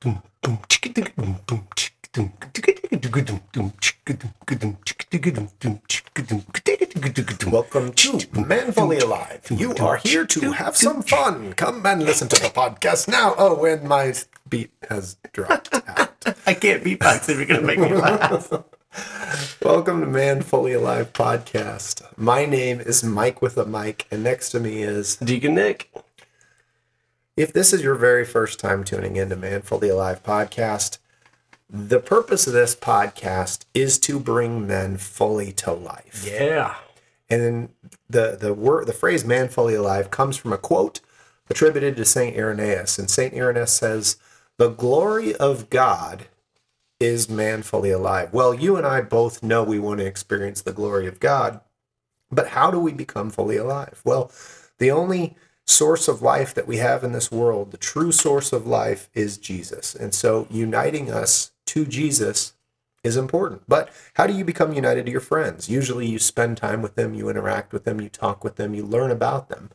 Welcome to Manfully Alive. You are here to have some fun. Come and listen to the podcast now. Oh, when my beat has dropped out. I can't beatbox if you're gonna make me laugh. Welcome to Manfully Alive podcast. My name is Mike with a mic, and next to me is. Deacon Nick. If this is your very first time tuning into Manfully Alive podcast, the purpose of this podcast is to bring men fully to life. Yeah. And then the the word the phrase "man fully alive" comes from a quote attributed to Saint Irenaeus, and Saint Irenaeus says, "The glory of God is man fully alive." Well, you and I both know we want to experience the glory of God, but how do we become fully alive? Well, the only source of life that we have in this world, the true source of life, is Jesus, and so uniting us to Jesus is important. But how do you become united to your friends? Usually you spend time with them, you interact with them, you talk with them, you learn about them.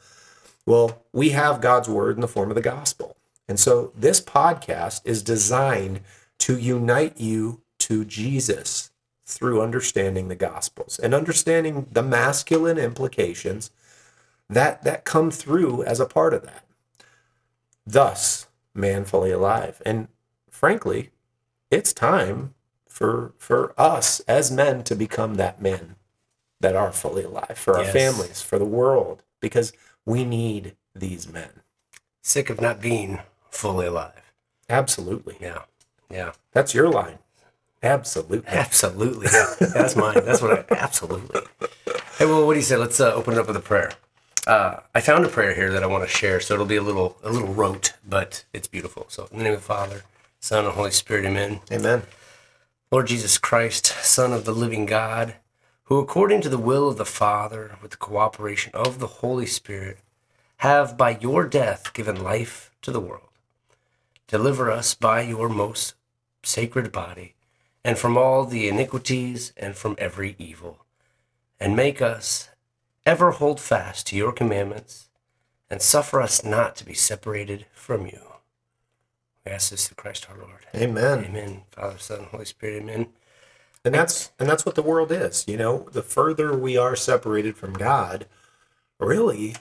Well, we have God's word in the form of the gospel. And so this podcast is designed to unite you to Jesus through understanding the gospels and understanding the masculine implications that that come through as a part of that. Thus, man fully alive. And frankly, it's time for for us as men to become that men that are fully alive for our Yes. families, for the world, because we need these men. Sick of not being fully alive. Absolutely. Yeah. Yeah. That's your line. Absolutely. Absolutely. Yeah. That's mine. That's what I absolutely. Hey, well, what do you say? Let's uh, open it up with a prayer. Uh, I found a prayer here that I want to share, so it'll be a little a little rote, but it's beautiful. So, in the name of the Father, Son, and Holy Spirit, Amen. Amen. Lord Jesus Christ, Son of the living God, who according to the will of the Father, with the cooperation of the Holy Spirit, have by your death given life to the world. Deliver us by your most sacred body, and from all the iniquities and from every evil, and make us ever hold fast to your commandments, and suffer us not to be separated from you. We ask this through Christ our Lord. Amen. Amen. Father, Son, Holy Spirit, amen. And that's and that's what the world is. You know, the further we are separated from God, really,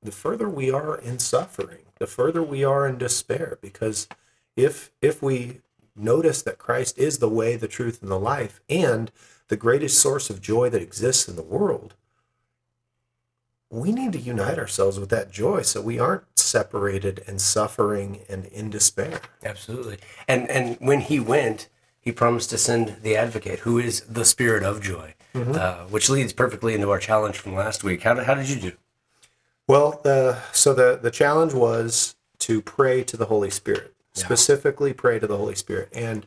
the further we are in suffering, the further we are in despair. Because if if we notice that Christ is the way, the truth, and the life, and the greatest source of joy that exists in the world, we need to unite ourselves with that joy so we aren't separated and suffering and in despair. Absolutely. And and when he went, he promised to send the advocate, who is the spirit of joy, uh, which leads perfectly into our challenge from last week. How did, how did you do? Well, uh, so the the challenge was to pray to the Holy Spirit, specifically pray to the Holy Spirit, and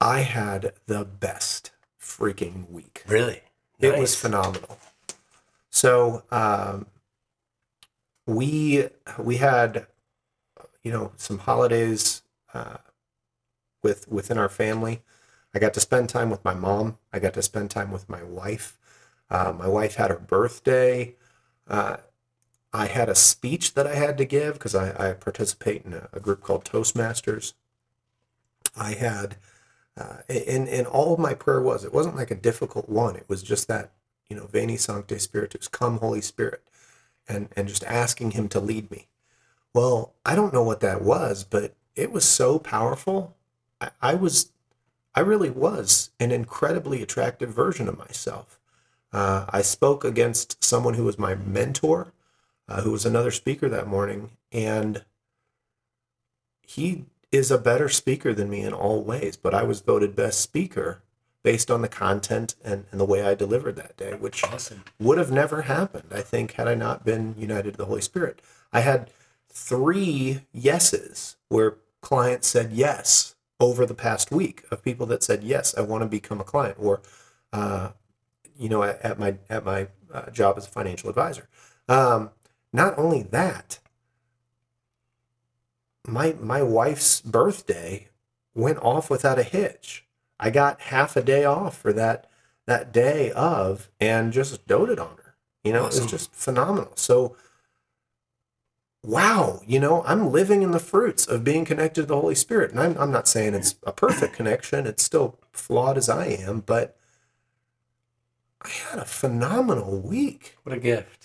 I had the best freaking week. Really? It was phenomenal. So um, we we had you know some holidays uh, with within our family. I got to spend time with my mom. I got to spend time with my wife. Uh, my wife had her birthday. Uh, I had a speech that I had to give because I, I participate in a, a group called Toastmasters. I had, uh, and and all my prayer was it wasn't like a difficult one. It was just that you know, Veni Sancte Spiritus, come Holy Spirit, and and just asking Him to lead me. Well, I don't know what that was, but it was so powerful. I, I was, I really was an incredibly attractive version of myself. Uh, I spoke against someone who was my mentor, uh, who was another speaker that morning, and he is a better speaker than me in all ways. But I was voted best speaker based on the content and, and the way I delivered that day, which Awesome. would have never happened, I think, had I not been united to the Holy Spirit. I had three yeses where clients said yes over the past week of people that said yes, I want to become a client, or uh, you know, at, at my at my uh, job as a financial advisor. Um, not only that, my my wife's birthday went off without a hitch. I got half a day off for that that day of and just doted on her. You know, it Awesome. was just phenomenal. So wow, you know, I'm living in the fruits of being connected to the Holy Spirit. And I'm, I'm not saying it's a perfect connection, it's still flawed as I am, but I had a phenomenal week. What a gift.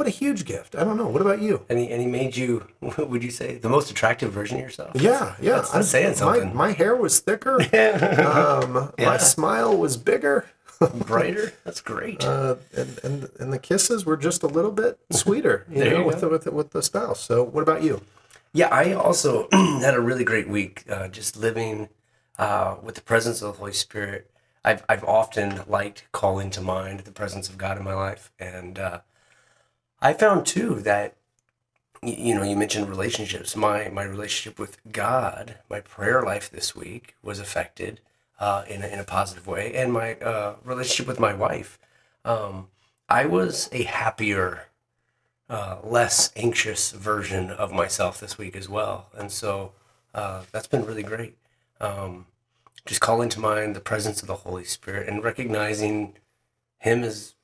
What a huge gift. I don't know. What about you? And he, and he made you, would you say, the most attractive version of yourself? Yeah, yeah. That's, that's saying my, something. my hair was thicker. um, Yeah. My smile was bigger. Brighter? That's great. Uh, and, and and the kisses were just a little bit sweeter, you There know, you with go. the, with the, with the spouse. So, what about you? Yeah, I also had a really great week uh, just living uh, with the presence of the Holy Spirit. I've, I've often liked calling to mind the presence of God in my life. And uh, I found too that, you know, you mentioned relationships. My, my relationship with God, my prayer life this week was affected uh, in, a, in a positive way. And my uh, relationship with my wife. Um, I was a happier uh, less anxious version of myself this week as well. And so uh, that's been really great. Um, just calling to mind the presence of the Holy Spirit and recognizing Him as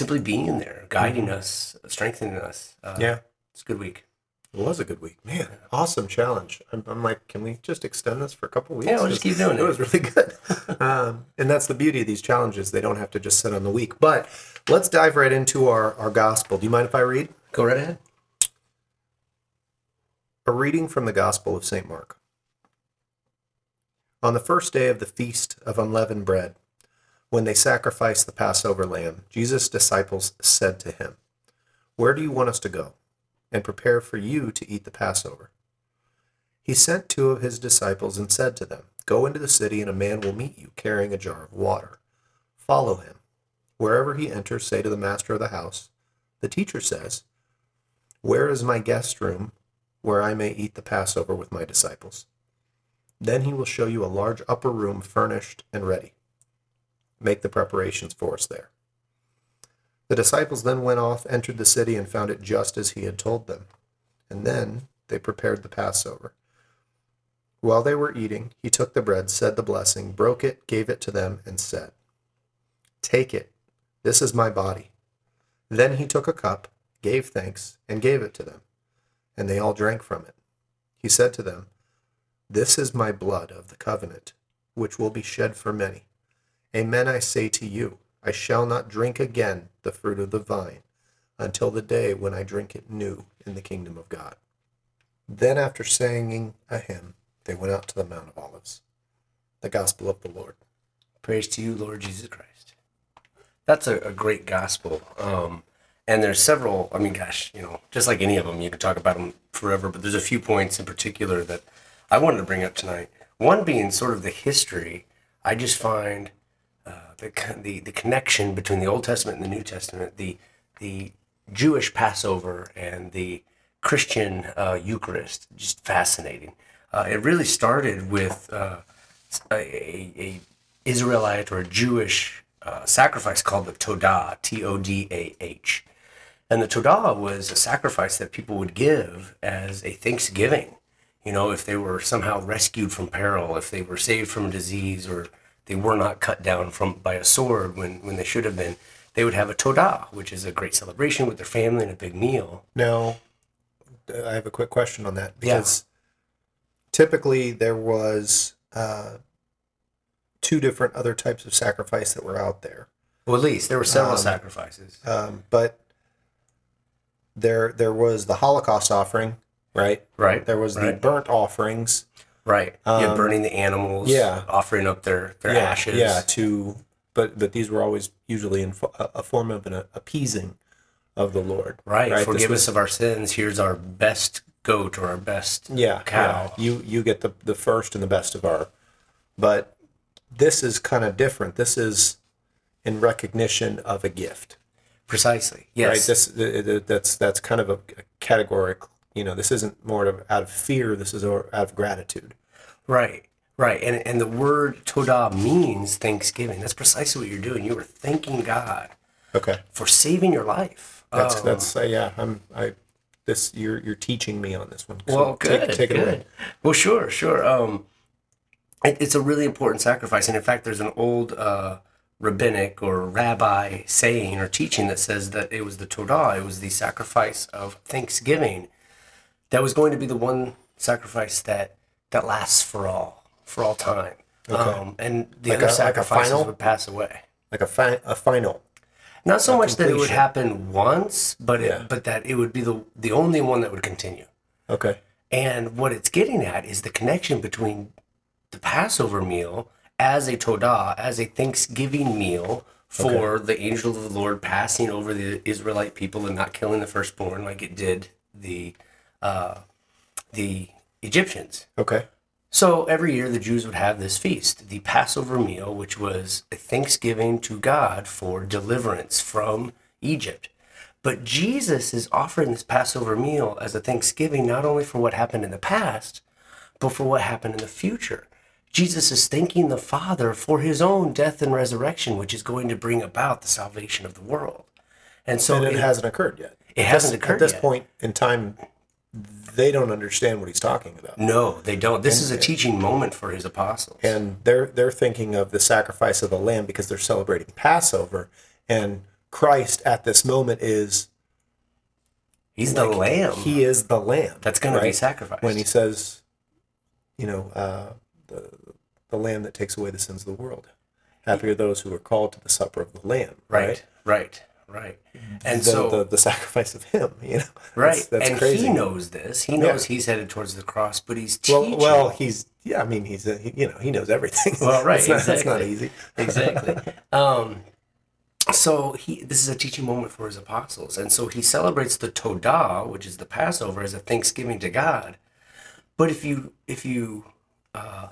simply being there, guiding us, strengthening us. Uh, It's a good week. It was a good week, man. Awesome challenge. I'm, I'm like, can we just extend this for a couple weeks? Yeah, we'll just keep doing it. it. was really good, um, and that's the beauty of these challenges. They don't have to just sit on the week. But let's dive right into our our gospel. Do you mind if I read Go right ahead. a reading from the Gospel of Saint Mark? On the first day of the feast of unleavened bread, when they sacrificed the Passover lamb, Jesus' disciples said to him, "Where do you want us to go?" and prepare for you to eat the Passover. He sent two of his disciples and said to them, Go into the city, and a man will meet you carrying a jar of water. Follow him. Wherever he enters, say to the master of the house, The teacher says, Where is my guest room where I may eat the Passover with my disciples? Then he will show you a large upper room furnished and ready. Make the preparations for us there. The disciples then went off, entered the city, and found it just as he had told them. And then they prepared the Passover. While they were eating, he took the bread, said the blessing, broke it, gave it to them, and said, Take it. This is my body. Then he took a cup, gave thanks, and gave it to them. And they all drank from it. He said to them, This is my blood of the covenant, which will be shed for many. Amen, I say to you, I shall not drink again the fruit of the vine until the day when I drink it new in the kingdom of God. Then, after singing a hymn, they went out to the Mount of Olives. The Gospel of the Lord. Praise to you, Lord Jesus Christ. That's a, a great gospel. Um, and there's several, I mean, gosh, you know, just like any of them, you could talk about them forever, but there's a few points in particular that I wanted to bring up tonight. One being sort of the history. I just find uh, the, the, the connection between the Old Testament and the New Testament, the, the Jewish Passover and the Christian uh, Eucharist, just fascinating. Uh, it really started with uh, a, a, Israelite or a Jewish uh, sacrifice called the Todah, T O D A H. And the Todah was a sacrifice that people would give as a thanksgiving. You know, if they were somehow rescued from peril, if they were saved from disease, or they were not cut down from by a sword when, when they should have been, they would have a Todah, which is a great celebration with their family and a big meal. Now, I have a quick question on that Yeah. because typically there was uh, two different other types of sacrifice that were out there. Well, at least there were several Um, sacrifices. Um, but there there was the Holocaust offering, right? Right. There was the burnt offerings. Right. yeah, Um, burning the animals. yeah. Offering up their, their yeah, ashes. Yeah, to but but these were always usually in fo- a, form of an appeasing of the Lord. Right. Right, Forgive this us of our sins. Here's our best goat or our best Yeah, cow. yeah. You you get the the first and the best of our, but this is kind of different. This is in recognition of a gift, Precisely. Yes. right? This th- th- that's that's kind of a, a categoric. You know, this isn't more of out of fear. This is out of gratitude. right. Right. And and the word todah means thanksgiving. That's precisely what you're doing. You were thanking God Okay, for saving your life. that's Um, that's uh, yeah. I'm I. This you're you're teaching me on this one. So well, good. Take, take it good. away. Well, sure, sure. Um, it, it's a really important sacrifice, and in fact, there's an old uh, rabbinic or rabbi saying or teaching that says that it was the Todah, it was the sacrifice of thanksgiving. That was going to be the one sacrifice that that lasts for all for all time. Um, and the Like other a- sacrifices final? would pass away. Like a fi- a final. Not so much that it would happen once, but Yeah. it, but that it would be the the only one that would continue. Okay. And what it's getting at is the connection between the Passover meal as a Todah, as a Thanksgiving meal for the angel of the Lord passing over the Israelite people and not killing the firstborn like it did the uh, the Egyptians. Okay. So every year the Jews would have this feast, the Passover meal, which was a thanksgiving to God for deliverance from Egypt. But Jesus is offering this Passover meal as a thanksgiving not only for what happened in the past, but for what happened in the future. Jesus is thanking the Father for his own death and resurrection, which is going to bring about the salvation of the world. And so And it it- hasn't occurred yet. It hasn't occurred At this yet. point in time, they don't understand what he's talking about. no, they don't. This is a teaching moment for his apostles. and they're they're thinking of the sacrifice of the lamb because they're celebrating Passover, and Christ at this moment is He's the lamb. he is the lamb That's going to be sacrificed. when he says, you know, uh, the the lamb that takes away the sins of the world. Happy are those who are called to the supper of the lamb. right, right, right. And The, so, the, the sacrifice of him, you know, right, That's, that's and crazy. he knows this. He knows he's headed towards the cross, but he's well, teaching. well, he's yeah. I mean, he's a, he, you know he knows everything. Well, right, It's not, That's not easy. exactly. Um, so he this is a teaching moment for his apostles, and so he celebrates the Todah, which is the Passover, as a thanksgiving to God. But if you if you uh,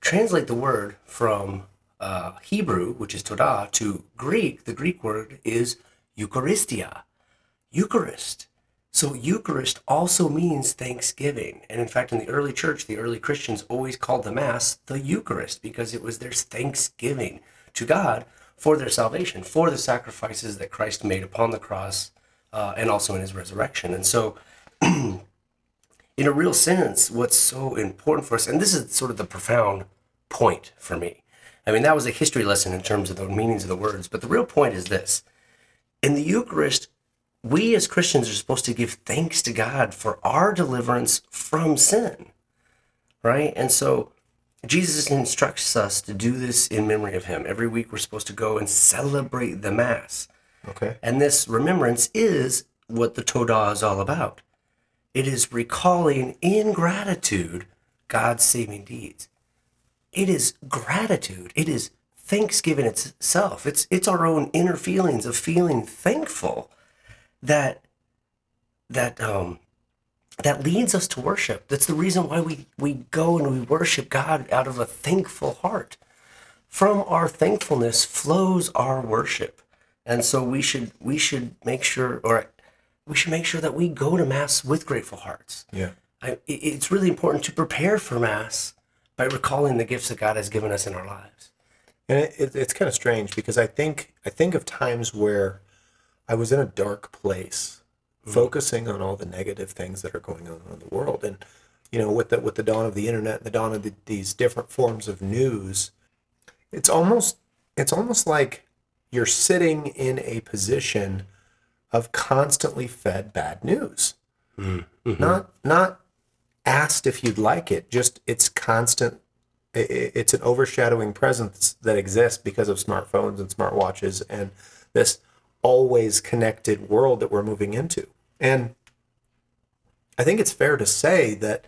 translate the word from uh, Hebrew, which is Todah, to Greek, the Greek word is Eucharistia, Eucharist. So Eucharist also means thanksgiving. And in fact, in the early church, the early Christians always called the Mass the Eucharist because it was their thanksgiving to God for their salvation, for the sacrifices that Christ made upon the cross uh, and also in his resurrection. And so, in a real sense, what's so important for us, and this is sort of the profound point for me. I mean, that was a history lesson in terms of the meanings of the words, but the real point is this. In the Eucharist, we as Christians are supposed to give thanks to God for our deliverance from sin. Right? And so Jesus instructs us to do this in memory of him. Every week we're supposed to go and celebrate the Mass. Okay. And this remembrance is what the Todah is all about. It is recalling in gratitude God's saving deeds. It is gratitude. It is thanksgiving itself. It's it's our own inner feelings of feeling thankful that that um that leads us to worship. That's the reason why we we go and we worship God out of a thankful heart. From our thankfulness flows our worship. And so we should we should make sure or we should make sure that we go to mass with grateful hearts. Yeah. I, it's really important to prepare for mass by recalling the gifts that God has given us in our lives. And it, it, it's kind of strange because I think I think of times where I was in a dark place, hmm. focusing on all the negative things that are going on in the world, and you know, with the with the dawn of the internet, and the dawn of the, these different forms of news, it's almost it's almost like you're sitting in a position of constantly fed bad news, hmm. mm-hmm. not not asked if you'd like it, just it's constant it's an overshadowing presence that exists because of smartphones and smartwatches and this always connected world that we're moving into. And I think it's fair to say that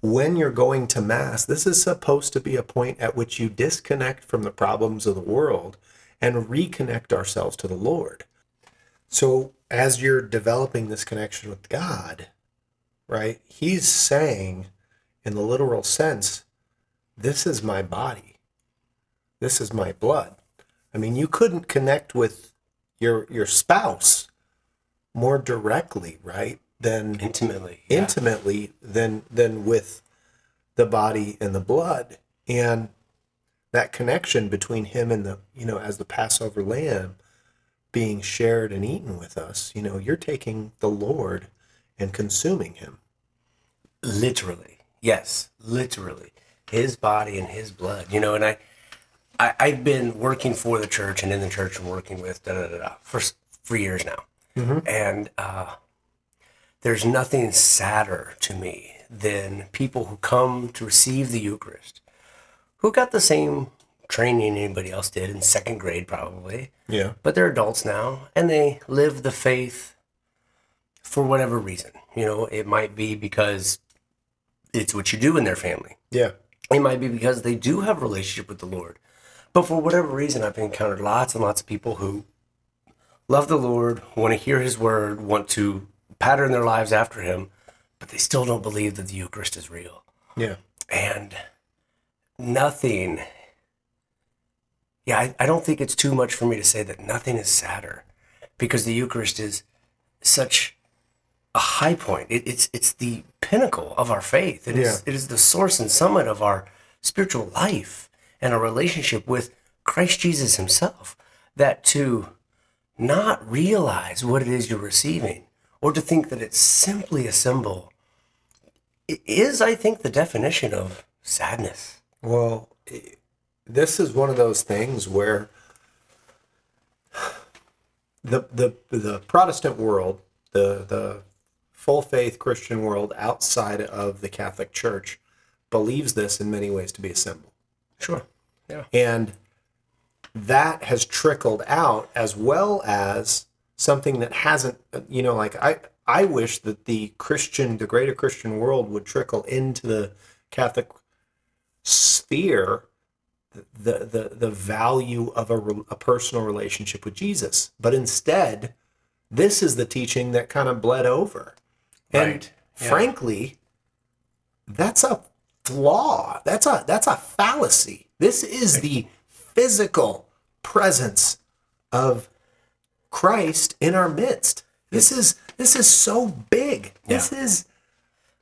when you're going to mass, this is supposed to be a point at which you disconnect from the problems of the world and reconnect ourselves to the Lord. So, as you're developing this connection with God, right, He's saying, in the literal sense, this is my body. This is my blood. I mean, you couldn't connect with your your spouse more directly, right? Than Intimately. yeah. intimately than than with the body and the blood. And that connection between him and the, you know, as the Passover lamb being shared and eaten with us, you know, you're taking the Lord and consuming him. literally. Yes literally. His body and his blood. You know and i, I i've been working for the church and in the church and working with da da da da for for years now. And uh there's nothing sadder to me than people who come to receive the Eucharist, who got the same training anybody else did in second grade, probably, Yeah. but they're adults now and they live the faith for whatever reason. You know, it might be because it's what you do in their family. Yeah. It might be because they do have a relationship with the Lord. But for whatever reason, I've encountered lots and lots of people who love the Lord, want to hear his word, want to pattern their lives after him, but they still don't believe that the Eucharist is real. Yeah. And nothing, yeah, I, I don't think it's too much for me to say that nothing is sadder because the Eucharist is such a high point. It, it's it's the pinnacle of our faith. It is Yeah. it is the source and summit of our spiritual life and a relationship with Christ Jesus Himself. That to not realize what it is you're receiving, or to think that it's simply a symbol, is I think the definition of sadness. Well, this is one of those things where the the the Protestant world, the the full faith Christian world outside of the Catholic Church believes this in many ways to be a symbol. Sure. Yeah. And that has trickled out as well as something that hasn't you know like I I wish that the Christian the greater Christian world would trickle into the Catholic sphere the the the value of a, a personal relationship with Jesus but instead this is the teaching that kind of bled over and Right. Yeah. frankly that's a flaw. That's a that's a fallacy. This is the physical presence of Christ in our midst. This is this is so big. This is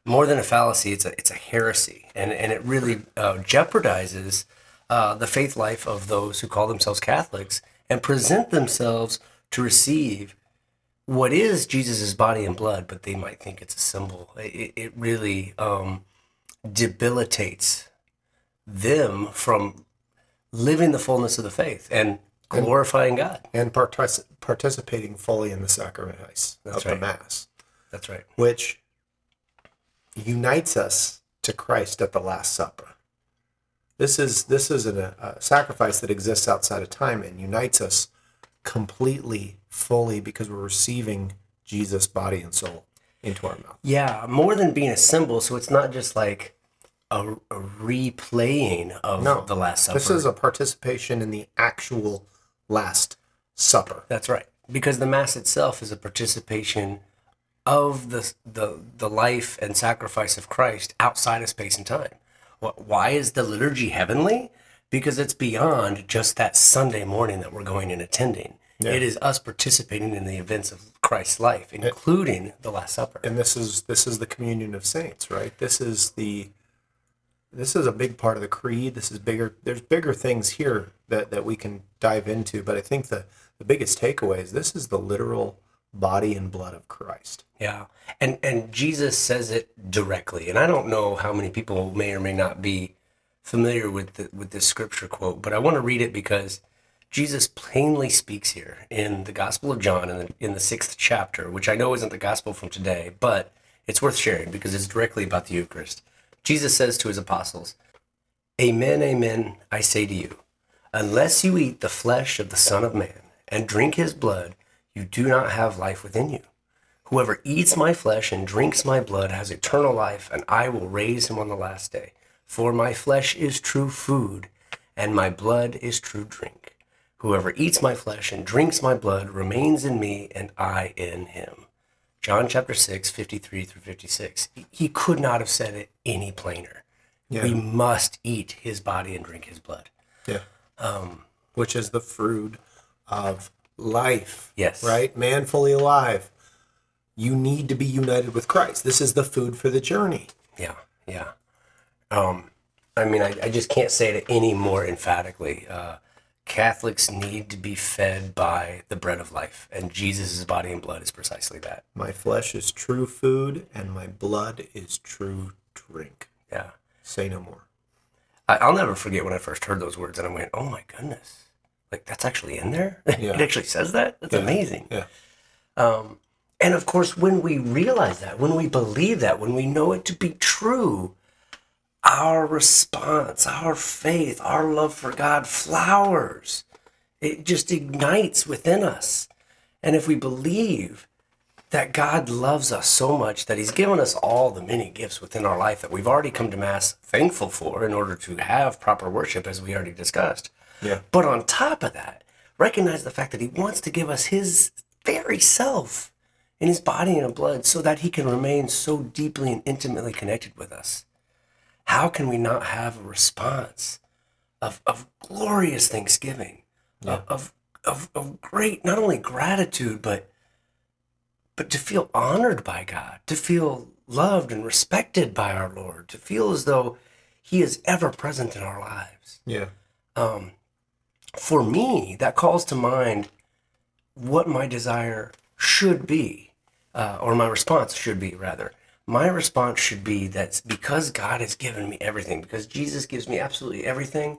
more than a fallacy, it's a it's a heresy, and and it really uh, jeopardizes uh, the faith life of those who call themselves Catholics and present themselves to receive what is Jesus' body and blood, but they might think it's a symbol. It, it really um, debilitates them from living the fullness of the faith and glorifying God. and partic- participating fully in the sacrifice That's of the mass That's right. which unites us to Christ at the Last Supper. This is this is an, a sacrifice that exists outside of time and unites us completely, fully, because we're receiving Jesus' body and soul into our mouth. Yeah, more than being a symbol, so it's not just like a, a replaying of No, the Last Supper. This is a participation in the actual Last Supper. That's right, because the Mass itself is a participation of the the the life and sacrifice of Christ outside of space and time. Why is the liturgy heavenly? Because it's beyond just that Sunday morning that we're going and attending. Yeah. It is us participating in the events of Christ's life, including the Last Supper. and this is this is the communion of saints right? This is the this is a big part of the creed. This is bigger there's bigger things here that that we can dive into but i think the the biggest takeaway is this is the literal body and blood of christ. Yeah, and and Jesus says it directly, and I don't know how many people may or may not be familiar with the, with this scripture quote, but I want to read it because Jesus plainly speaks here in the Gospel of John in the in the sixth chapter, which I know isn't the gospel from today, but it's worth sharing because it's directly about the Eucharist. Jesus says to his apostles, "Amen, amen, I say to you, unless you eat the flesh of the Son of Man and drink his blood, you do not have life within you." Whoever eats my flesh and drinks my blood has eternal life, and I will raise him on the last day. For my flesh is true food, and my blood is true drink. Whoever eats my flesh and drinks my blood remains in me, and I in him. John chapter 6, 53 through 56. He- could not have said it any plainer. Yeah. We must eat his body and drink his blood. yeah Um, which is the fruit of life yes. right man fully alive you need to be united with christ this is the food for the journey Yeah, yeah. Um, I mean, I, I just can't say it any more emphatically. Uh, Catholics need to be fed by the bread of life, and Jesus' body and blood is precisely that. my flesh is true food and my blood is true drink Yeah. say no more I, I'll never forget when I first heard those words, and I went, "Oh my goodness! Like that's actually in there. Yeah. it actually says that. That's Yeah. amazing." yeah Um, And of course, when we realize that, when we believe that, when we know it to be true, our response, our faith, our love for God flowers. It just ignites within us. And if we believe that God loves us so much that He's given us all the many gifts within our life that we've already come to Mass thankful for in order to have proper worship, as we already discussed. Yeah. But on top of that, recognize the fact that He wants to give us His very self in His body and blood so that He can remain so deeply and intimately connected with us. How can we not have a response of, of glorious thanksgiving, Yeah. of, of, of great, not only gratitude, but but to feel honored by God, to feel loved and respected by our Lord, to feel as though He is ever present in our lives. Yeah. Um, for me, that calls to mind what my desire should be, uh, or my response should be, rather. My response should be that because God has given me everything, because Jesus gives me absolutely everything,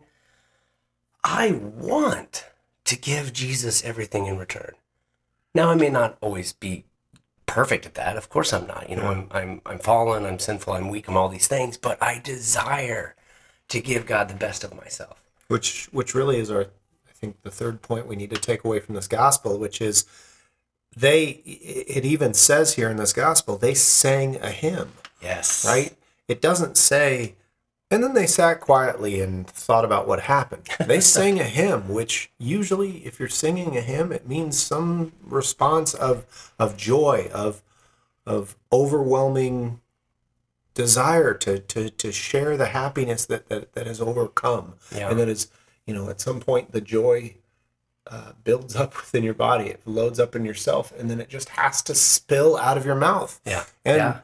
I want to give Jesus everything in return. Now, I may not always be perfect at that. Of course, I'm not. You know, I'm, I'm, I'm fallen, I'm sinful, I'm weak, I'm all these things, but I desire to give God the best of myself. which which really is our i think the third point we need to take away from this gospel which is they it even says here in this gospel they sang a hymn Yes. right it doesn't say and then they sat quietly and thought about what happened they sang a hymn which usually if you're singing a hymn it means some response of of joy of of overwhelming desire to to to share the happiness that that, that has overcome Yeah. and that is you know at some point the joy uh, builds up within your body it loads up in yourself and then it just has to spill out of your mouth Yeah. and yeah.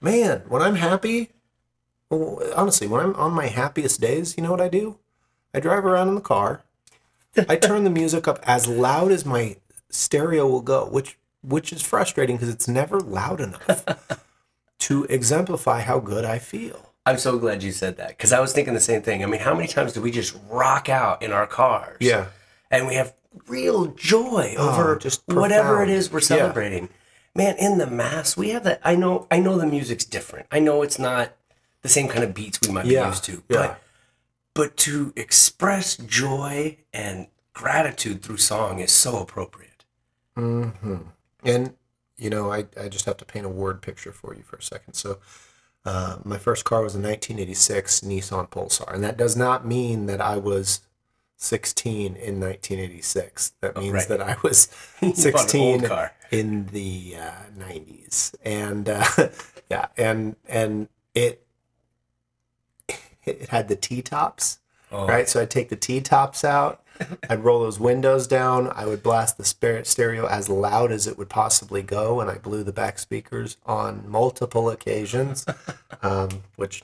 man when i'm happy well, honestly when i'm on my happiest days you know what i do i drive around in the car i turn the music up as loud as my stereo will go which which is frustrating because it's never loud enough to exemplify how good i feel I'm so glad you said that because I was thinking the same thing. I mean, how many times do we just rock out in our cars? Yeah. And we have real joy Oh, over just whatever it is we're Yeah. celebrating. Man, in the mass, we have that. I know, I know the music's different. I know it's not the same kind of beats we might Yeah, be used to. yeah. But but to express joy and gratitude through song is so appropriate. hmm And you know, I, I just have to paint a word picture for you for a second. So, uh, my first car was a 1986 Nissan Pulsar, and that does not mean that I was 16 in 1986. That means right. that I was You bought an 16 in the uh, 90s, and uh, yeah, and and it it had the T tops Oh, right? So I'd take the T tops out, I'd roll those windows down, I would blast the stereo as loud as it would possibly go, and I blew the back speakers on multiple occasions, um, which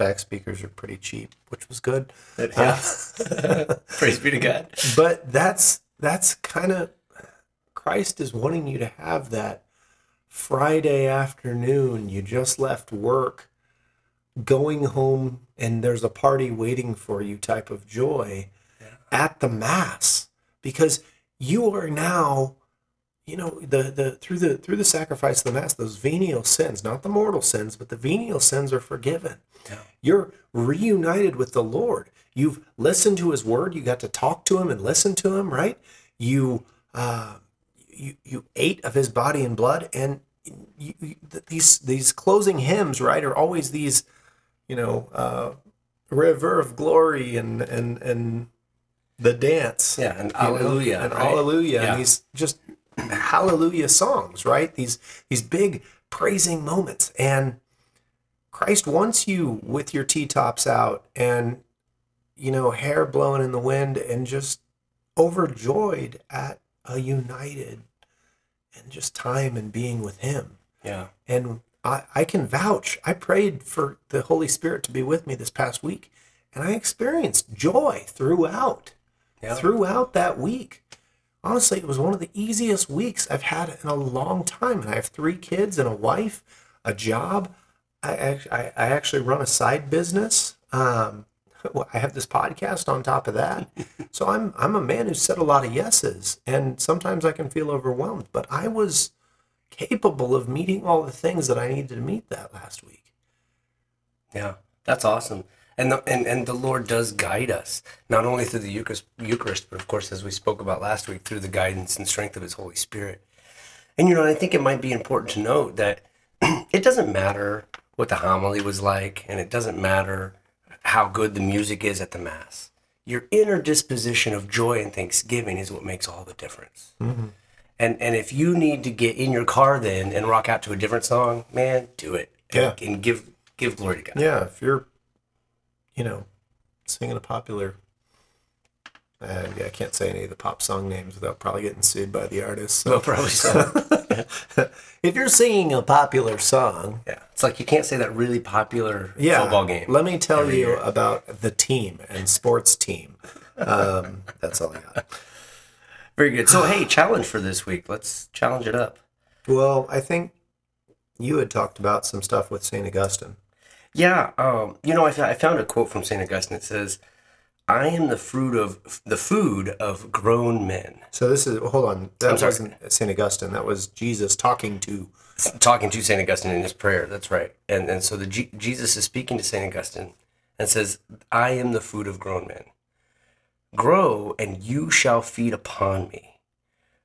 back speakers are pretty cheap, which was good. Yeah. Uh, Praise be to God. But that's that's kind of Christ is wanting you to have that Friday afternoon. You just left work, going home, and there's a party waiting for you type of joy at the mass because you are now you know the the through the through the sacrifice of the mass those venial sins not the mortal sins but the venial sins are forgiven Yeah. you're reunited with the lord you've listened to his word you got to talk to him and listen to him right you uh you you ate of his body and blood and you, you, these these closing hymns right are always these you know uh river of glory and and and the dance Yeah, and hallelujah know, and right? hallelujah Yeah. and these just hallelujah songs right these these big praising moments and christ wants you with your t-tops out and you know hair blowing in the wind and just overjoyed at a united and just time and being with him Yeah. and I, I can vouch. I prayed for the Holy Spirit to be with me this past week, and I experienced joy throughout. Yeah. Throughout that week. Honestly, it was one of the easiest weeks I've had in a long time. And I have three kids and a wife, a job. I, I, I actually run a side business. Um, I have this podcast on top of that. so I'm I'm a man who said a lot of yeses, and sometimes I can feel overwhelmed. But I was capable of meeting all the things that I needed to meet that last week. Yeah, that's awesome. And the, and, and the Lord does guide us, not only through the Eucharist, Eucharist, but of course, as we spoke about last week, through the guidance and strength of His Holy Spirit. And you know, I think it might be important to note that it doesn't matter what the homily was like, and it doesn't matter how good the music is at the Mass. Your inner disposition of joy and thanksgiving is what makes all the difference. Mm-hmm. And and if you need to get in your car then and rock out to a different song, man, do it. Yeah. And, and give give glory to God. Yeah, if you're, you know, singing a popular, uh, yeah, I can't say any of the pop song names without probably getting sued by the artist. Well, probably so. if you're singing a popular song, yeah. It's like you can't say that really popular yeah, football game. Let me tell you year. about the team and sports team. Um, that's all I got. Very good. So, hey, challenge for this week. Let's challenge it up. Well, I think you had talked about some stuff with Saint Augustine. Yeah. Um, you know, I, I found a quote from St. Augustine. It says, I am the fruit of the food of grown men. So this is hold on. That I'm sorry. wasn't Saint Augustine. That was Jesus talking to. talking to St. Augustine in his prayer. That's right. And and so the G- Jesus is speaking to St. Augustine and says, I am the food of grown men. Grow, and you shall feed upon me.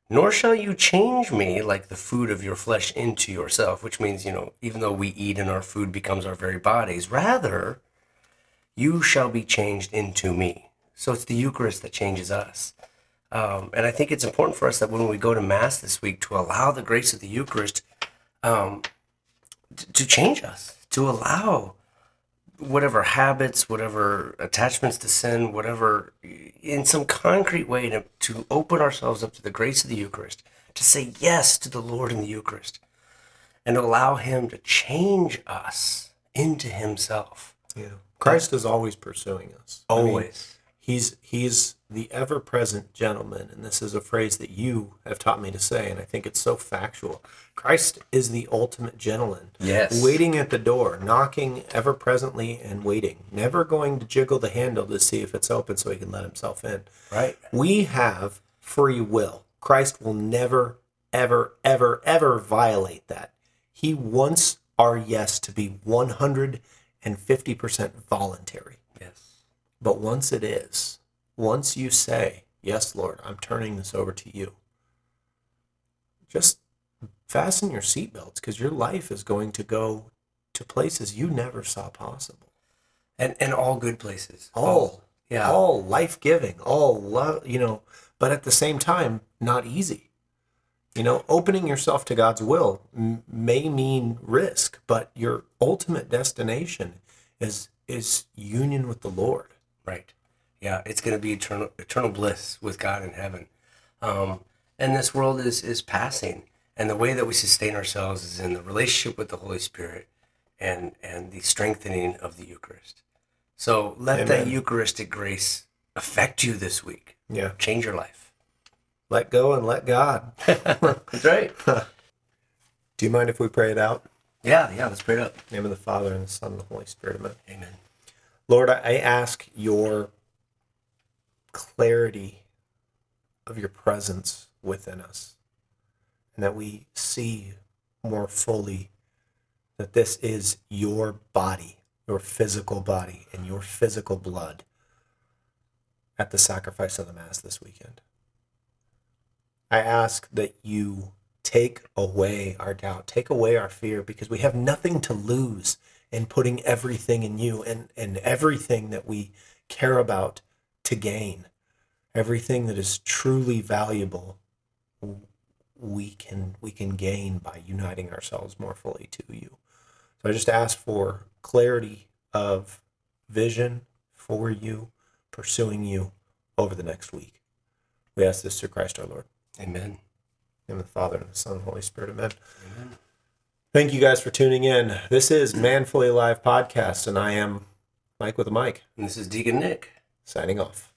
Nor shall you change me like the food of your flesh into yourself, which means, you know, even though we eat and our food becomes our very bodies, rather, you shall be changed into me. So it's the Eucharist that changes us. Um, and I think it's important for us that when we go to Mass this week to allow the grace of the Eucharist um, t- to change us, to allow whatever habits, whatever attachments to sin, whatever, in some concrete way, to, to open ourselves up to the grace of the Eucharist, to say yes to the Lord in the Eucharist, and allow Him to change us into Himself. Yeah. Christ is always pursuing us. I mean, Always. he's he's the ever-present gentleman, and this is a phrase that you have taught me to say, and I think it's so factual. Christ is the ultimate gentleman. Yes. Waiting at the door, knocking ever presently and waiting, never going to jiggle the handle to see if it's open so he can let himself in. Right? We have free will. Christ will never, ever, ever, ever violate that. He wants our yes to be 150% voluntary. Yes. But once it is, once you say, Yes, Lord, I'm turning this over to you, just fasten your seatbelts because your life is going to go to places you never saw possible. And, and all good places. All, Yeah. all life giving, all love, you know, but at the same time, not easy. You know, opening yourself to God's will m- may mean risk, but your ultimate destination is is union with the Lord. Right. Yeah, it's going to be eternal eternal bliss with God in heaven. Um, and this world is is passing, and the way that we sustain ourselves is in the relationship with the Holy Spirit, and and the strengthening of the Eucharist. So let that Eucharistic grace affect you this week. Yeah. Change your life. Let go and let God. That's right. Do you mind if we pray it out? Yeah, yeah. Let's pray it up. In the name of the Father and the Son and the Holy Spirit. Amen. Amen. Lord, I ask your clarity of your presence within us, and that we see more fully that this is your body, your physical body, and your physical blood at the sacrifice of the Mass this weekend. I ask that you take away our doubt, take away our fear, because we have nothing to lose in putting everything in you and, and everything that we care about to gain, everything that is truly valuable, we can we can gain by uniting ourselves more fully to you. So I just ask for clarity of vision for you, pursuing you over the next week. We ask this through Christ our Lord. Amen. In the name of the Father and the Son and the Holy Spirit. Amen. Amen. Thank you guys for tuning in. This is Man Fully Alive podcast, and I am Mike with a mic And this is Deacon Nick. Signing off.